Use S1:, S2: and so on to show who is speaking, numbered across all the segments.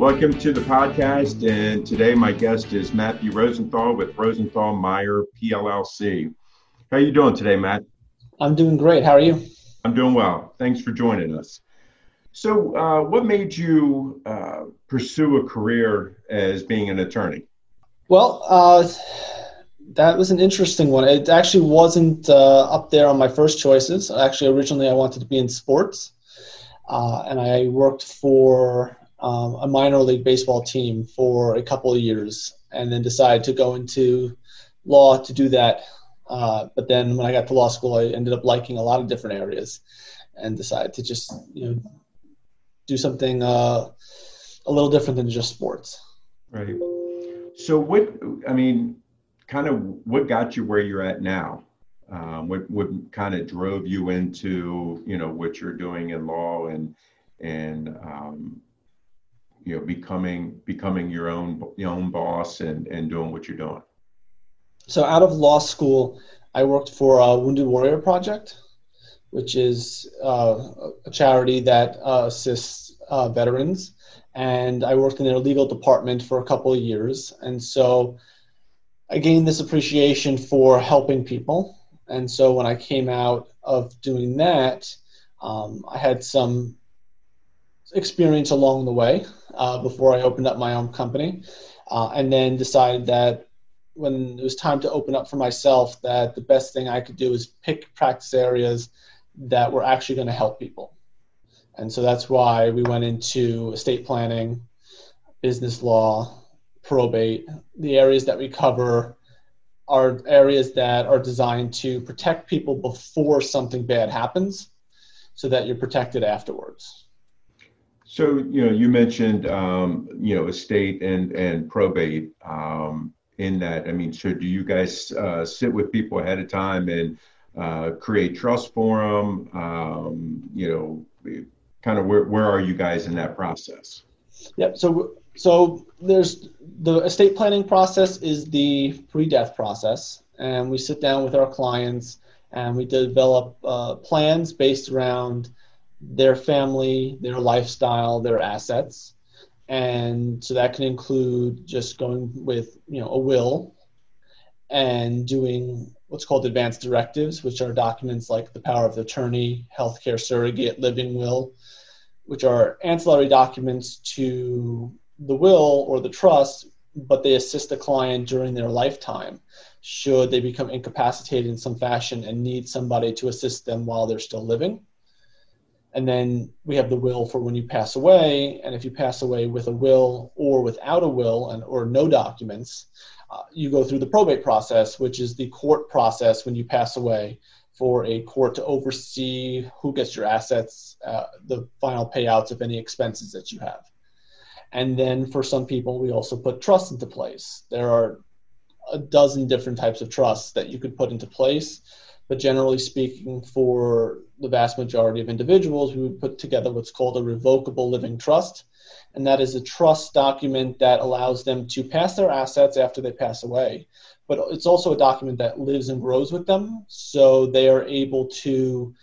S1: Welcome to the podcast, and today my guest is Matthew Rosenthal with Rosenthal Meyer PLLC. How are you doing today, Matt?
S2: I'm doing great. How are you?
S1: I'm doing well. Thanks for joining us. So, uh, what made you uh, pursue a career as being an attorney?
S2: Well, uh, that was an interesting one. It actually wasn't uh, up there on my first choices. Actually, originally I wanted to be in sports, uh, and I worked for um, a minor league baseball team for a couple of years and then decided to go into law to do that. Uh, but then when I got to law school, I ended up liking a lot of different areas and decided to just you know do something uh, a little different than just sports.
S1: Right. So what I mean, kind of what got you where you're at now? Um, what what kind of drove you into you know what you're doing in law and and um, you know becoming becoming your own your own boss and and doing what you're doing?
S2: So out of law school i worked for a wounded warrior project which is uh, a charity that uh, assists uh, veterans. And i worked in their legal department for a couple of years. And so i gained this appreciation for helping people. And so when i came out of doing that um, i had some experience along the way uh, before I opened up my own company, uh, and then decided that when it was time to open up for myself, that the best thing I could do is pick practice areas that were actually going to help people. And so that's why we went into estate planning, business law, probate. The areas that we cover are areas that are designed to protect people before something bad happens so that you're protected afterwards.
S1: So you know, you mentioned um, you know estate and and probate. Um, in that, I mean, so do you guys uh, sit with people ahead of time and uh, create trust for them? Um, you know, kind of where where are you guys in that process?
S2: Yep. So so there's the estate planning process is the pre-death process, and we sit down with our clients and we develop uh, plans based around their family, their lifestyle, their assets. And so that can include just going with, you know, a will and doing what's called advanced directives, which are documents like the power of attorney, healthcare surrogate, living will, which are ancillary documents to the will or the trust, but they assist the client during their lifetime should they become incapacitated in some fashion and need somebody to assist them while they're still living and then we have the will for when you pass away. And if you pass away with a will or without a will and or no documents uh, you go through the probate process which is the court process when you pass away for a court to oversee who gets your assets uh, the final payouts of any expenses that you have. And then for some people we also put trusts into place. There are a dozen different types of trusts that you could put into place but generally speaking, for the vast majority of individuals, we would put together what's called a revocable living trust. And that is a trust document that allows them to pass their assets after they pass away. But it's also a document that lives and grows with them. So they are able to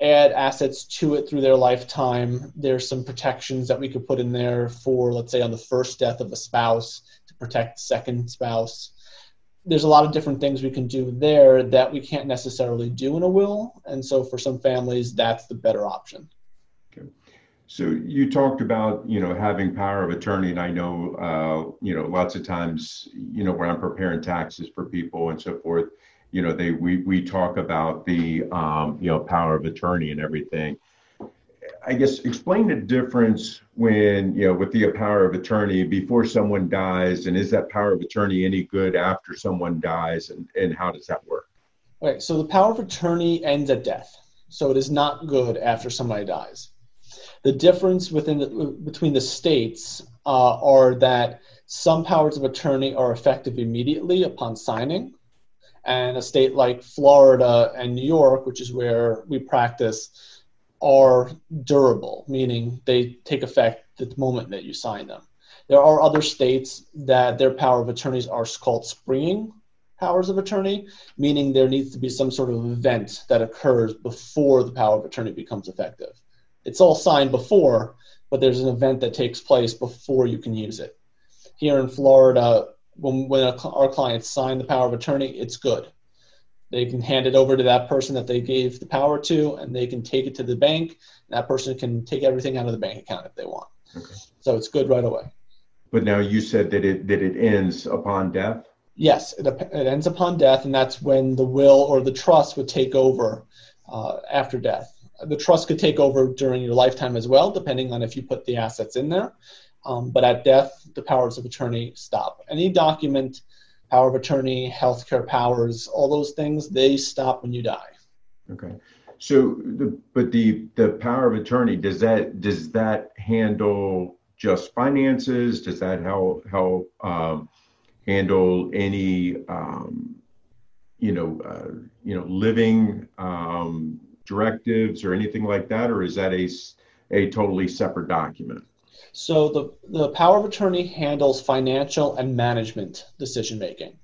S2: add assets to it through their lifetime. There's some protections that we could put in there for, let's say, on the first death of a spouse to protect second spouse there's a lot of different things we can do there that we can't necessarily do in a will and so for some families that's the better option
S1: okay. So you talked about you know having power of attorney, and I know uh, you know lots of times you know when I'm preparing taxes for people and so forth, you know they we we talk about the um, you know power of attorney and everything. I guess explain the difference when you know with the power of attorney before someone dies, and is that power of attorney any good after someone dies, and and how does that work?
S2: Okay, so the power of attorney ends at death, so it is not good after somebody dies. The difference within the, between the states uh, are that some powers of attorney are effective immediately upon signing, and a state like Florida and New York, which is where we practice, are durable, meaning they take effect the moment that you sign them. There are other states that their power of attorneys are called springing powers of attorney, meaning there needs to be some sort of event that occurs before the power of attorney becomes effective it's all signed before, but there's an event that takes place before you can use it. Here in Florida, when, when our clients sign the power of attorney, it's good. They can hand it over to that person that they gave the power to, and they can take it to the bank. And that person can take everything out of the bank account if they want. Okay. So it's good right away.
S1: But now you said that it that it ends upon death.
S2: Yes, it, it ends upon death, and that's when the will or the trust would take over uh, after death the trust could take over during your lifetime as well, depending on if you put the assets in there. Um, but at death, the powers of attorney stop. Any document, power of attorney, healthcare powers, all those things, they stop when you die.
S1: Okay. So, the, but the the power of attorney does that does that handle just finances? Does that help help um, handle any um, you know uh, you know living um, directives or anything like that, or is that a, a totally separate document?
S2: So the, the power of attorney handles financial and management decision making.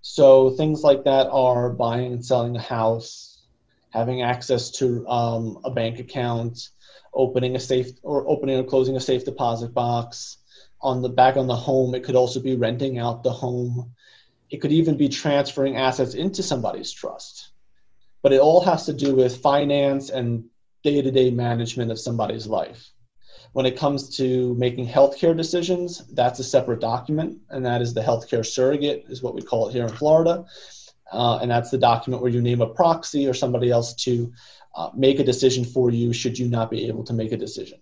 S2: So things like that are buying and selling a house, having access to um, a bank account, opening a safe or opening or closing a safe deposit box. On the back on the home, it could also be renting out the home. It could even be transferring assets into somebody's trust but it all has to do with finance and day-to-day management of somebody's life. When it comes to making healthcare decisions, that's a separate document, and that is the healthcare surrogate, is what we call it here in Florida. Uh, and that's the document where you name a proxy or somebody else to uh, make a decision for you should you not be able to make a decision.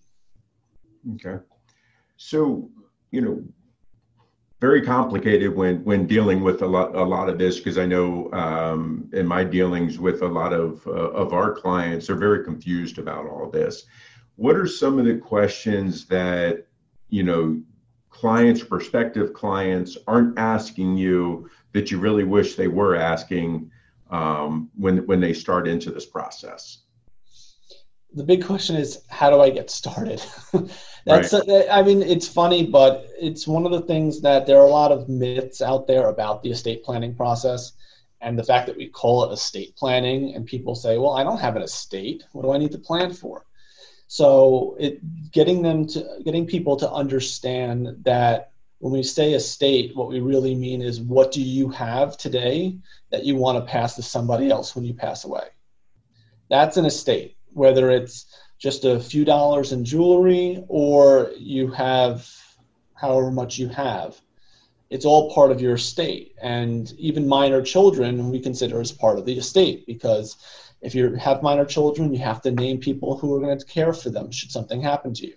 S1: Okay. So, you know, very complicated when when dealing with a lot a lot of this because I know um, in my dealings with a lot of uh, of our clients they're very confused about all this. What are some of the questions that you know clients, prospective clients, aren't asking you that you really wish they were asking um, when when they start into this process?
S2: The big question is, how do I get started? That's right. a, I mean, it's funny, but it's one of the things that there are a lot of myths out there about the estate planning process. And the fact that we call it estate planning, and people say, "Well, I don't have an estate. What do I need to plan for?" So, it getting them to getting people to understand that when we say estate, what we really mean is what do you have today that you want to pass to somebody else when you pass away. That's an estate, whether it's just a few dollars in jewelry or you have however much you have. It's all part of your estate. And even minor children we consider as part of the estate because if you have minor children, you have to name people who are going to care for them should something happen to you.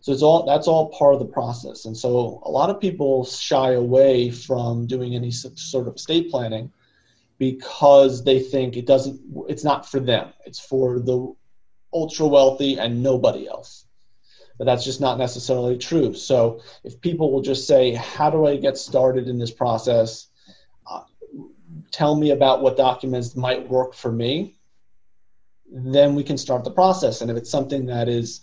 S2: So it's all that's all part of the process. And so a lot of people shy away from doing any sort of estate planning because they think it doesn't it's not for them. It's for the ultra wealthy and nobody else. But that's just not necessarily true. So if people will just say, How do I get started in this process? Uh, tell me about what documents might work for me. Then we can start the process. And if it's something that is,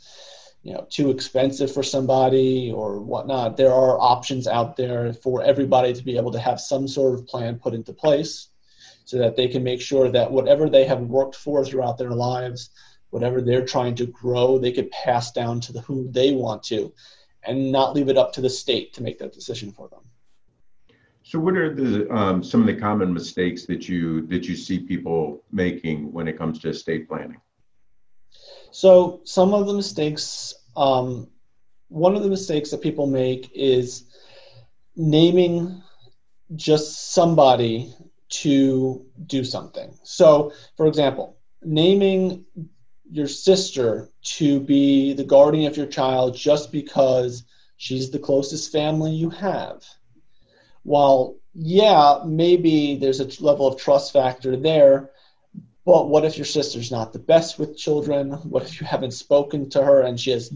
S2: you know, too expensive for somebody or whatnot, there are options out there for everybody to be able to have some sort of plan put into place so that they can make sure that whatever they have worked for throughout their lives whatever they're trying to grow, they could pass down to the, who they want to and not leave it up to the state to make that decision for them.
S1: So, what are the um, some of the common mistakes that you that you see people making when it comes to estate planning?
S2: So, some of the mistakes um, one of the mistakes that people make is naming just somebody to do something. So, for example, naming your sister to be the guardian of your child just because she's the closest family you have. While, yeah, maybe there's a level of trust factor there, but what if your sister's not the best with children? What if you haven't spoken to her and she has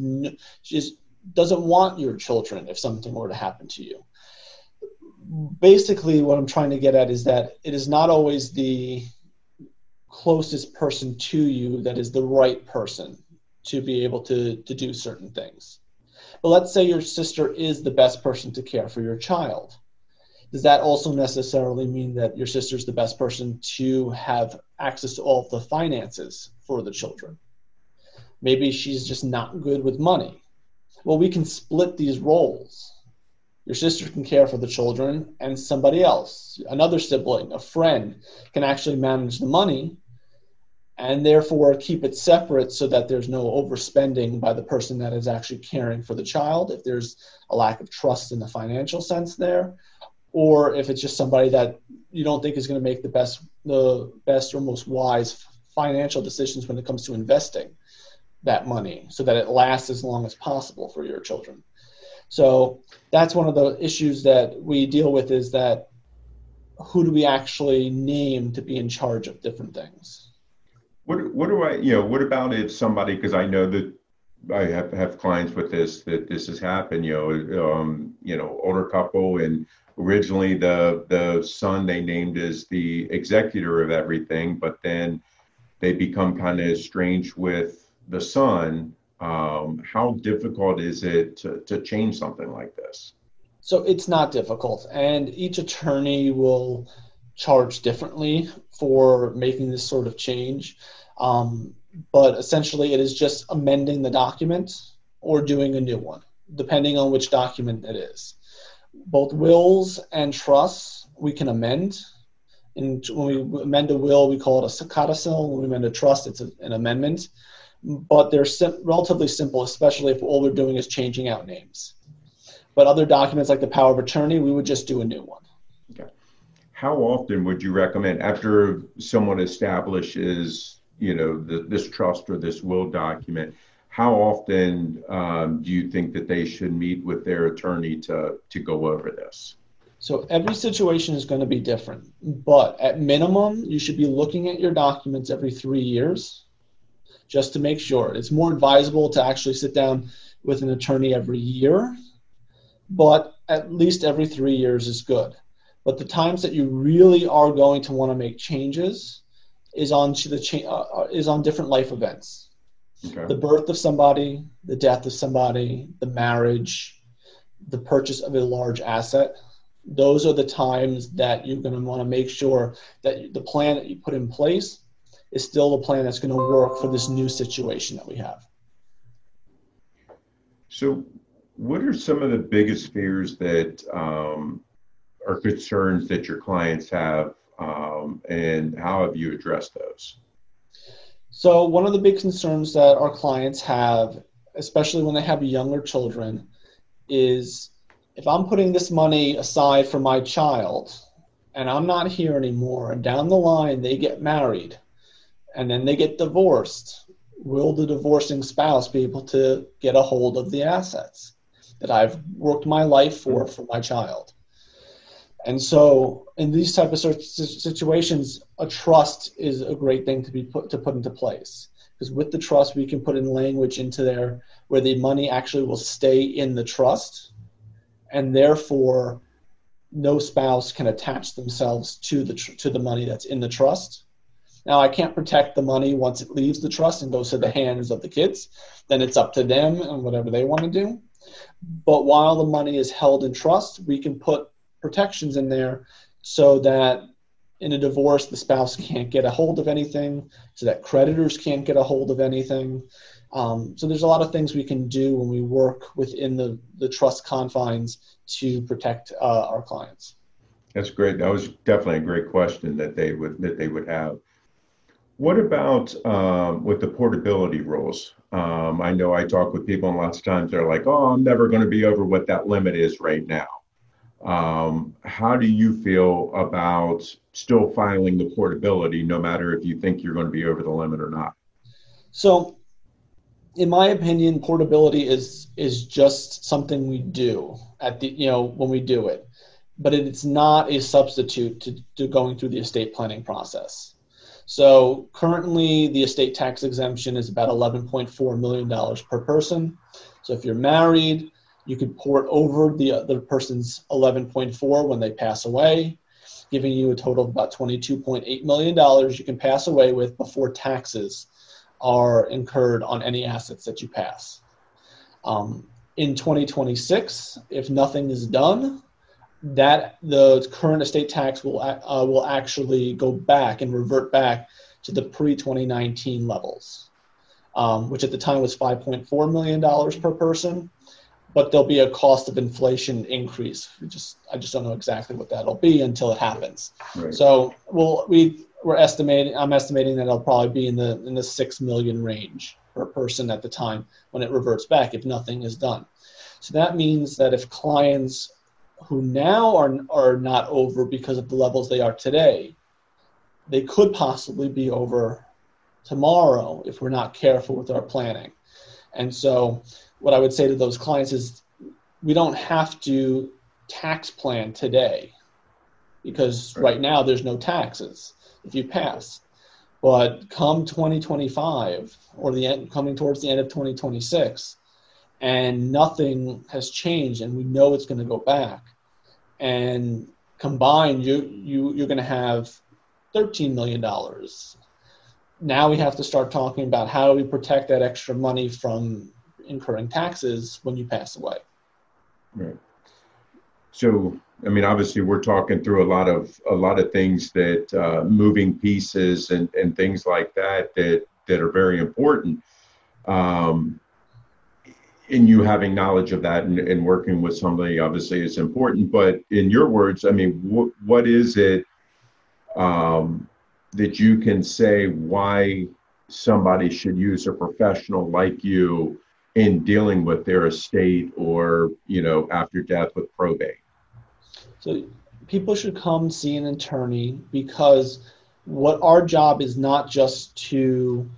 S2: she just doesn't want your children if something were to happen to you? Basically, what I'm trying to get at is that it is not always the closest person to you that is the right person to be able to, to do certain things. But let's say your sister is the best person to care for your child. Does that also necessarily mean that your sister is the best person to have access to all the finances for the children? Maybe she's just not good with money. Well, we can split these roles. Your sister can care for the children, and somebody else, another sibling, a friend, can actually manage the money and therefore keep it separate so that there's no overspending by the person that is actually caring for the child if there's a lack of trust in the financial sense there or if it's just somebody that you don't think is going to make the best the best or most wise financial decisions when it comes to investing that money so that it lasts as long as possible for your children. So that's one of the issues that we deal with is that who do we actually name to be in charge of different things?
S1: What what do I you know what about if somebody because I know that I have have clients with this that this has happened you know um, you know older couple and originally the the son they named as the executor of everything but then they become kind of estranged with the son um, how difficult is it to, to change something like this
S2: so it's not difficult and each attorney will charge differently for making this sort of change. Um, but essentially, it is just amending the document or doing a new one, depending on which document it is. Both wills and trusts we can amend. And when we amend a will, we call it a codicil. When we amend a trust, it's a, an amendment. But they're sim- relatively simple, especially if all we're doing is changing out names. But other documents like the power of attorney, we would just do a new one Okay.
S1: how often would you recommend after someone establishes you know the, this trust or this will document how often um, do you think that they should meet with their attorney to to go over this?
S2: So every situation is going to be different but at minimum you should be looking at your documents every three years just to make sure. It's more advisable to actually sit down with an attorney every year but at least every three years is good. But the times that you really are going to want to make changes is on the cha- uh, uh, is on different life events. Okay. The birth of somebody, the death of somebody, the marriage, the purchase of a large asset. Those are the times that you're going to want to make sure that the plan that you put in place is still the plan that's going to work for this new situation that we have.
S1: So, what are some of the biggest fears that um, or concerns that your clients have, um, and how have you addressed those?
S2: So, one of the big concerns that our clients have, especially when they have younger children, is if I'm putting this money aside for my child and I'm not here anymore, and down the line they get married and then they get divorced, will the divorcing spouse be able to get a hold of the assets that I've worked my life for mm-hmm. for my child? And so, in these type of situations, a trust is a great thing to be put to put into place because with the trust, we can put in language into there where the money actually will stay in the trust, and therefore, no spouse can attach themselves to the to the money that's in the trust. Now, I can't protect the money once it leaves the trust and goes to the hands of the kids. Then it's up to them and whatever they want to do. But while the money is held in trust, we can put protections in there so that in a divorce the spouse can't get a hold of anything so that creditors can't get a hold of anything um, so there's a lot of things we can do when we work within the, the trust confines to protect uh, our clients
S1: that's great that was definitely a great question that they would that they would have What about um, with the portability rules? Um, I know I talk with people, and lots of times they're like, "Oh, I'm never going to be over what that limit is right now." Um, how do you feel about still filing the portability, no matter if you think you're going to be over the limit or not?
S2: So, in my opinion, portability is is just something we do at the you know when we do it, but it's not a substitute to, to going through the estate planning process. So currently, the estate tax exemption is about $11.4 million per person. So if you're married, you could port over the other person's 11.4 when they pass away, giving you a total of about $22.8 million you can pass away with before taxes are incurred on any assets that you pass. Um, in 2026, if nothing is done, that the current estate tax will uh, will actually go back and revert back to the pre 2019 levels, um, which at the time was 5.4 million dollars per person. But there'll be a cost of inflation increase. We just I just don't know exactly what that'll be until it happens. Right. So well we we're estimating I'm estimating that it'll probably be in the in the six million range per person at the time when it reverts back if nothing is done. So that means that if clients who now are, are not over because of the levels they are today, they could possibly be over tomorrow if we're not careful with our planning. And so, what I would say to those clients is we don't have to tax plan today because right now there's no taxes if you pass. But come 2025 or the end, coming towards the end of 2026, and nothing has changed, and we know it's going to go back and combined you you you're going to have 13 million dollars now we have to start talking about how do we protect that extra money from incurring taxes when you pass away.
S1: Right. So i mean obviously we're talking through a lot of a lot of things that uh, moving pieces and and things like that that that are very important. Um, in you having knowledge of that and, and, working with somebody obviously is important but in your words i mean wh- what is it um, that you can say why somebody should use a professional like you in dealing with their estate or you know after death with probate.
S2: So people should come see an attorney because what our job is not just to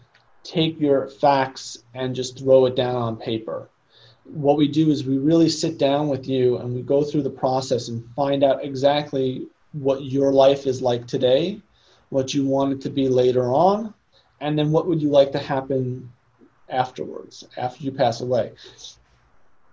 S2: take your facts and just throw it down on paper. What we do is we really sit down with you and we go through the process and find out exactly what your life is like today, what you want it to be later on, and then what would you like to happen afterwards, after you pass away.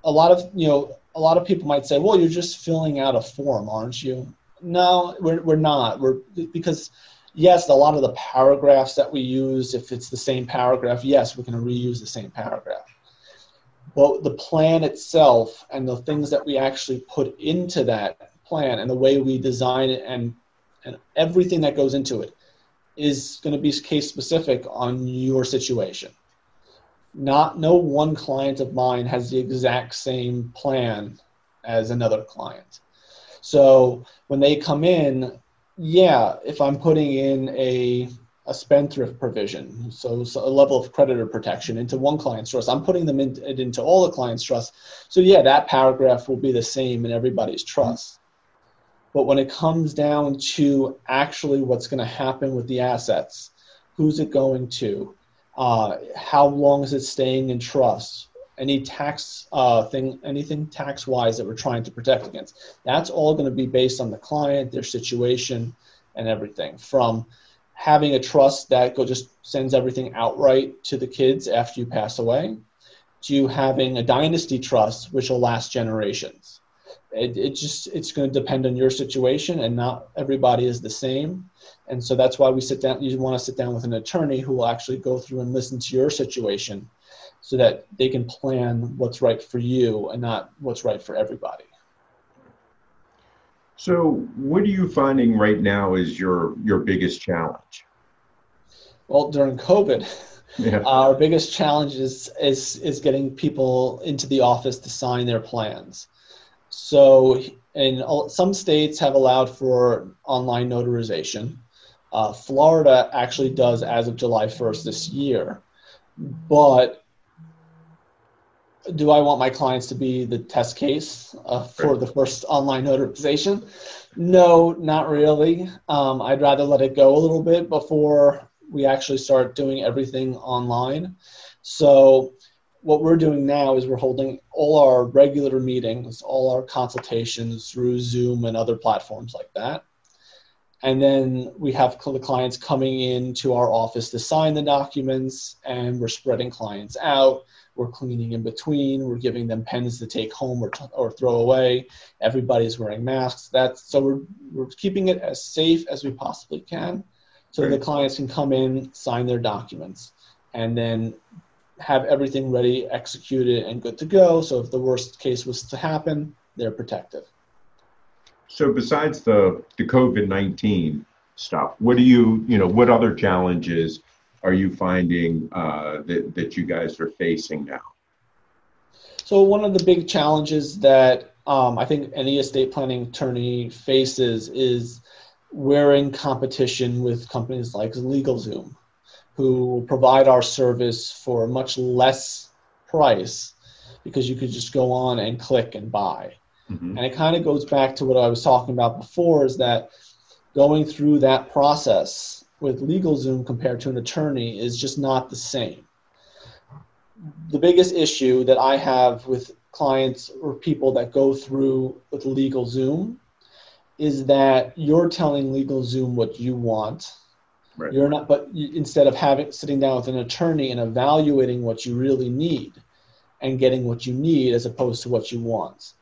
S2: A lot of you know, a lot of people might say, "Well, you're just filling out a form, aren't you?" No, we're we're not. We're because yes, a lot of the paragraphs that we use, if it's the same paragraph, yes, we're going to reuse the same paragraph but the plan itself and the things that we actually put into that plan and the way we design it and and everything that goes into it is going to be case specific on your situation not no one client of mine has the exact same plan as another client so when they come in yeah if i'm putting in a a spendthrift provision, so, so, a level of creditor protection into one client's trust. I'm putting them in, into all the client's trusts. So yeah, that paragraph will be the same in everybody's trust. But when it comes down to actually what's going to happen with the assets, who's it going to? Uh, how long is it staying in trust? Any tax uh, thing, anything tax wise that we're trying to protect against? That's all going to be based on the client, their situation, and everything from having a trust that go just sends everything outright to the kids after you pass away to having a dynasty trust which will last generations it, it just it's going to depend on your situation and not everybody is the same and so that's why we sit down you want to sit down with an attorney who will actually go through and listen to your situation so that they can plan what's right for you and not what's right for everybody
S1: so, what are you finding right now is your your biggest challenge?
S2: Well, during COVID, yeah. our biggest challenge is, is is getting people into the office to sign their plans. So, in some states have allowed for online notarization. Uh, Florida actually does as of July 1st this year. But do I want my clients to be the test case uh, for the first online notarization? No, not really. Um, I'd rather let it go a little bit before we actually start doing everything online. So, what we're doing now is we're holding all our regular meetings, all our consultations through Zoom and other platforms like that. And then we have the clients coming into our office to sign the documents, and we're spreading clients out. We're cleaning in between. We're giving them pens to take home or, t- or throw away. Everybody's wearing masks. That's so we're we're keeping it as safe as we possibly can, so the clients can come in, sign their documents, and then have everything ready, executed, and good to go. So if the worst case was to happen, they're protected.
S1: So besides the the COVID nineteen stuff, what do you you know what other challenges are you finding uh, that that you guys are facing now?
S2: So one of the big challenges that um, I think any estate planning attorney faces is we're in competition with companies like LegalZoom who provide our service for a much less price because you could just go on and click and buy. Mm-hmm. And it kind of goes back to what I was talking about before is that going through that process with LegalZoom compared to an attorney is just not the same. The biggest issue that I have with clients or people that go through with LegalZoom is that you're telling LegalZoom what you want Right. You're not, but instead of having sitting down with an attorney and evaluating what you really need and getting what you need as opposed to what you want.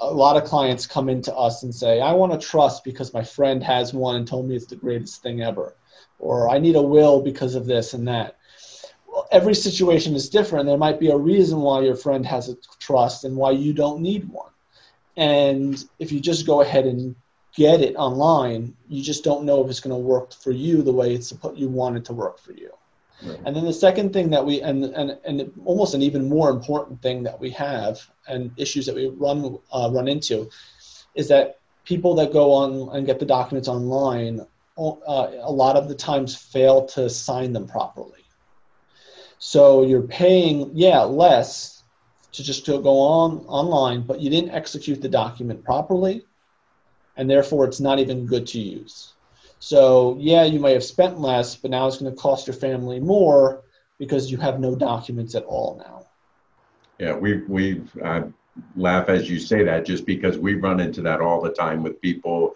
S2: A lot of clients come into us and say, I want a trust because my friend has one and told me it's the greatest thing ever. Or I need a will because of this and that. Well, every situation is different. There might be a reason why your friend has a trust and why you don't need one. And if you just go ahead and get it online, you just don't know if it's going to work for you the way it's you want it to work for you. Right. And then the second thing that we and and and almost an even more important thing that we have and issues that we run uh, run into is that people that go on and get the documents online uh, a lot of the times fail to sign them properly. So you're paying yeah less to just to go on online, but you didn't execute the document properly and therefore it's not even good to use. So, yeah, you may have spent less, but now it's going to cost your family more because you have no documents at all now.
S1: Yeah, we we uh, laugh as you say that just because we run into that all the time with people.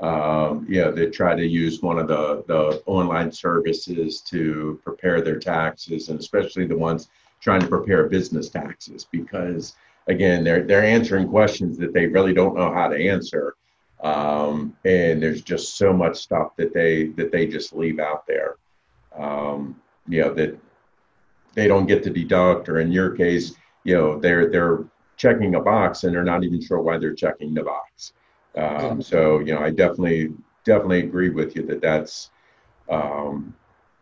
S1: Um, know, that try to use one of the the online services to prepare their taxes, and especially the ones trying to prepare business taxes, because again, they're they're answering questions that they really don't know how to answer um, and there's just so much stuff that they that they just leave out there. Um, you know that they don't get to deduct or in your case you know they're they're checking a box and they're not even sure why they're checking the box. Um, so you know i definitely definitely agree with you that that's um,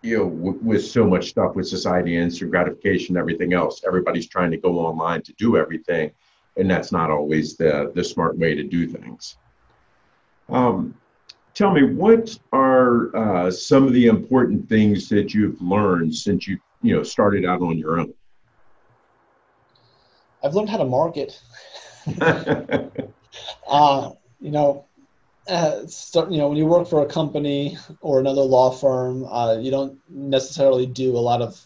S1: you know w- with so much stuff with society and instant gratification everything else everybody's trying to go online to do everything and that's not always the the smart way to do things um, tell me, what are uh, some of the important things that you've learned since you you know started out on your own?
S2: I've learned how to market. uh, you know, uh, start, you know, when you work for a company or another law firm, uh, you don't necessarily do a lot of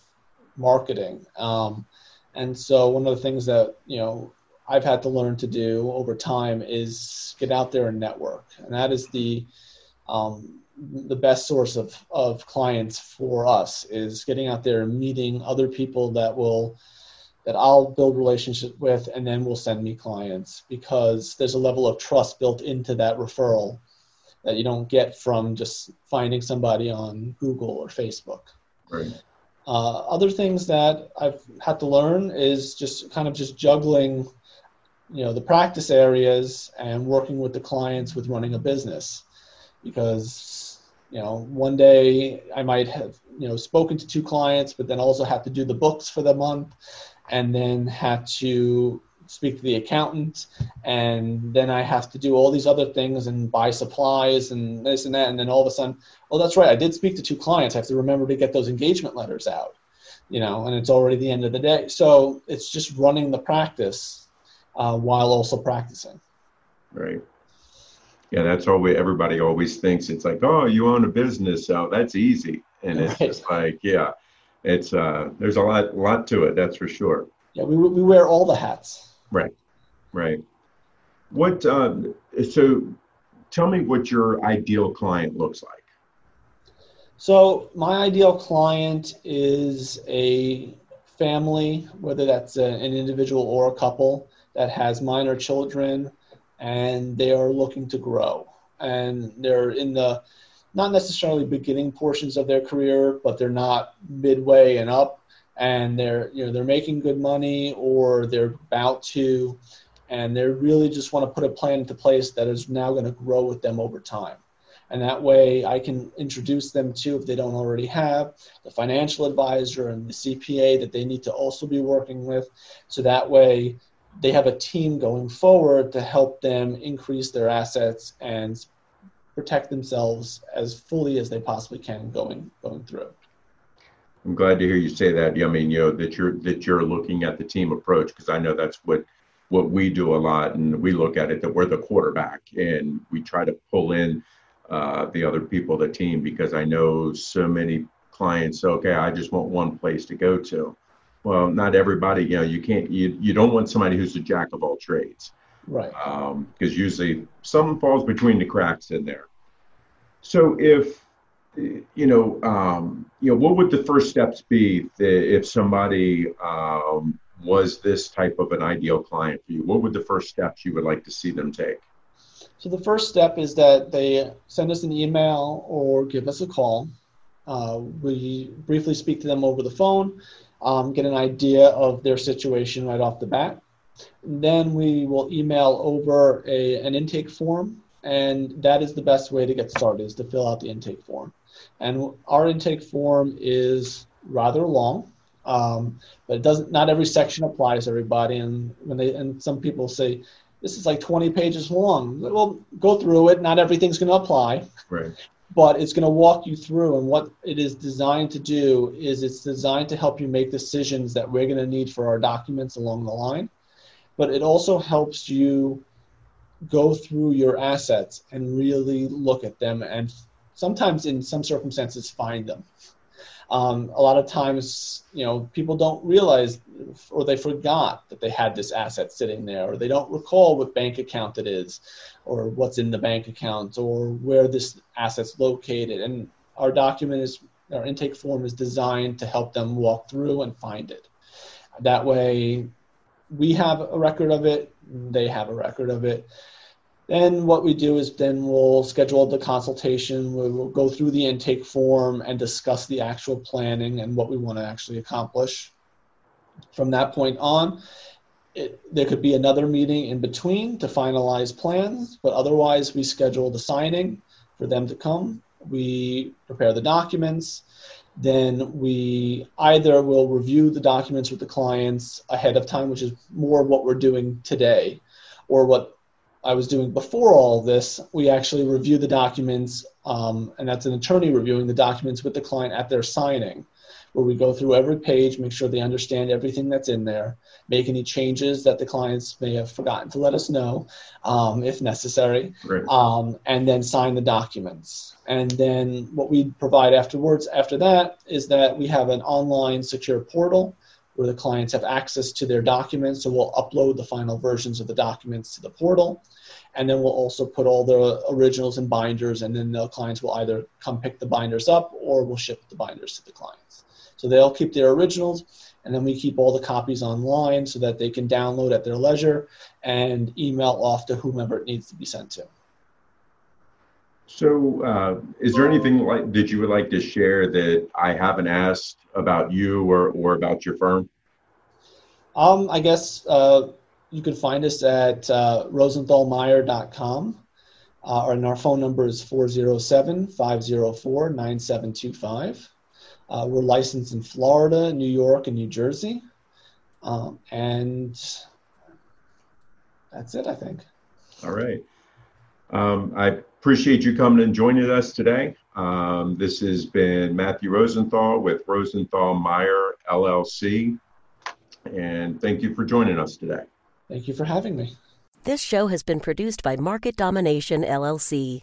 S2: marketing. Um, and so one of the things that, you know, I've had to learn to do over time is get out there and network, and that is the um, the best source of of clients for us is getting out there and meeting other people that will that I'll build relationship with, and then will send me clients because there's a level of trust built into that referral that you don't get from just finding somebody on Google or Facebook.
S1: Right.
S2: Uh, other things that I've had to learn is just kind of just juggling you know the practice areas and working with the clients with running a business because you know one day i might have you know spoken to two clients but then also have to do the books for the month and then have to speak to the accountant, and then I have to do all these other things and buy supplies and this and that, and then all of a sudden, oh, that's right, I did speak to two clients. I have to remember to get those engagement letters out, you know, and it's already the end of the day. So it's just running the practice uh, while also practicing.
S1: Right. Yeah, that's always everybody always thinks it's like, oh, you own a business, so that's easy, and it's right. just like, yeah, it's uh, there's a lot, lot to it, that's for sure.
S2: Yeah, we we wear all the hats.
S1: Right, right. What uh, so? Tell me what your ideal client looks like.
S2: So my ideal client is a family, whether that's a, an individual or a couple that has minor children and they are looking to grow. And they're in the not necessarily beginning portions of their career, but they're not midway and up, and they're you know they're making good money or they're about to, and they really just want to put a plan into place that is now going to grow with them over time. And that way, I can introduce them to, if they don't already have, the financial advisor and the CPA that they need to also be working with. So that way, they have a team going forward to help them increase their assets and protect themselves as fully as they possibly can going going through.
S1: I'm glad to hear you say that. I mean, you know that you're that you're looking at the team approach because I know that's what what we do a lot, and we look at it that we're the quarterback and we try to pull in uh, the other people, the team, because I know so many clients. Okay, I just want one place to go to well, not everybody, you know, you can't, you, you don't want somebody who's a jack of all trades.
S2: Right.
S1: Because um, usually some falls between the cracks in there. So if, you know, um, you know, what would the first steps be if somebody um, was this type of an ideal client for you? What would the first steps you would like to see them take?
S2: So the first step is that they send us an email or give us a call. Uh, we briefly speak to them over the phone um, get an idea of their situation right off the bat. Then we will email over a, an intake form, and that is the best way to get started is to fill out the intake form. And our intake form is rather long, um, but it doesn't. Not every section applies to everybody, and when they and some people say this is like 20 pages long. Well, go through it. Not everything's going to apply.
S1: Right
S2: but it's going to walk you through and what it is designed to do is it's designed to help you make decisions that we're going to need for our documents along the line. But it also helps you go through your assets and really look at them and sometimes in some circumstances find them um, a lot of times, you know, people don't realize or they forgot that they had this asset sitting there, or they don't recall what bank account it is, or what's in the bank account, or where this asset's located. And our document is, our intake form is designed to help them walk through and find it. That way, we have a record of it, they have a record of it then what we do is then we'll schedule the consultation. We'll go through the intake form and discuss the actual planning and what we want to actually accomplish. From that point on, it, there could be another meeting in between to finalize plans, but otherwise we schedule the signing for them to come. We prepare the documents. Then we either will review the documents with the clients ahead of time, which is more what we're doing today, or what I was doing before all this, we actually review the documents, um, and that's an attorney reviewing the documents with the client at their signing, where we go through every page, make sure they understand everything that's in there, make any changes that the clients may have forgotten to let us know, um, if necessary,
S1: right.
S2: um, and then sign the documents. And then what we provide afterwards, after that, is that we have an online secure portal where the clients have access to their documents. So we'll upload the final versions of the documents to the portal. And then we'll also put all the originals and binders, and then the clients will either come pick the binders up or we'll ship the binders to the clients. So they'll keep their originals, and then we keep all the copies online so that they can download at their leisure and email off to whomever it needs to be sent to.
S1: So, uh, is there anything like that you would like to share that I haven't asked about you or, or about your firm?
S2: Um, I guess uh, you can find us at uh, rosenthalmeyer.com. Uh, and our phone number is 407 504 9725. Uh, we're licensed in Florida, New York, and New Jersey. Um, and that's it, I think.
S1: All right. Um, I appreciate you coming and joining us today. Um, this has been Matthew Rosenthal with Rosenthal Meyer LLC. And thank you for joining us today.
S2: Thank you for having me.
S3: This show has been produced by Market Domination LLC.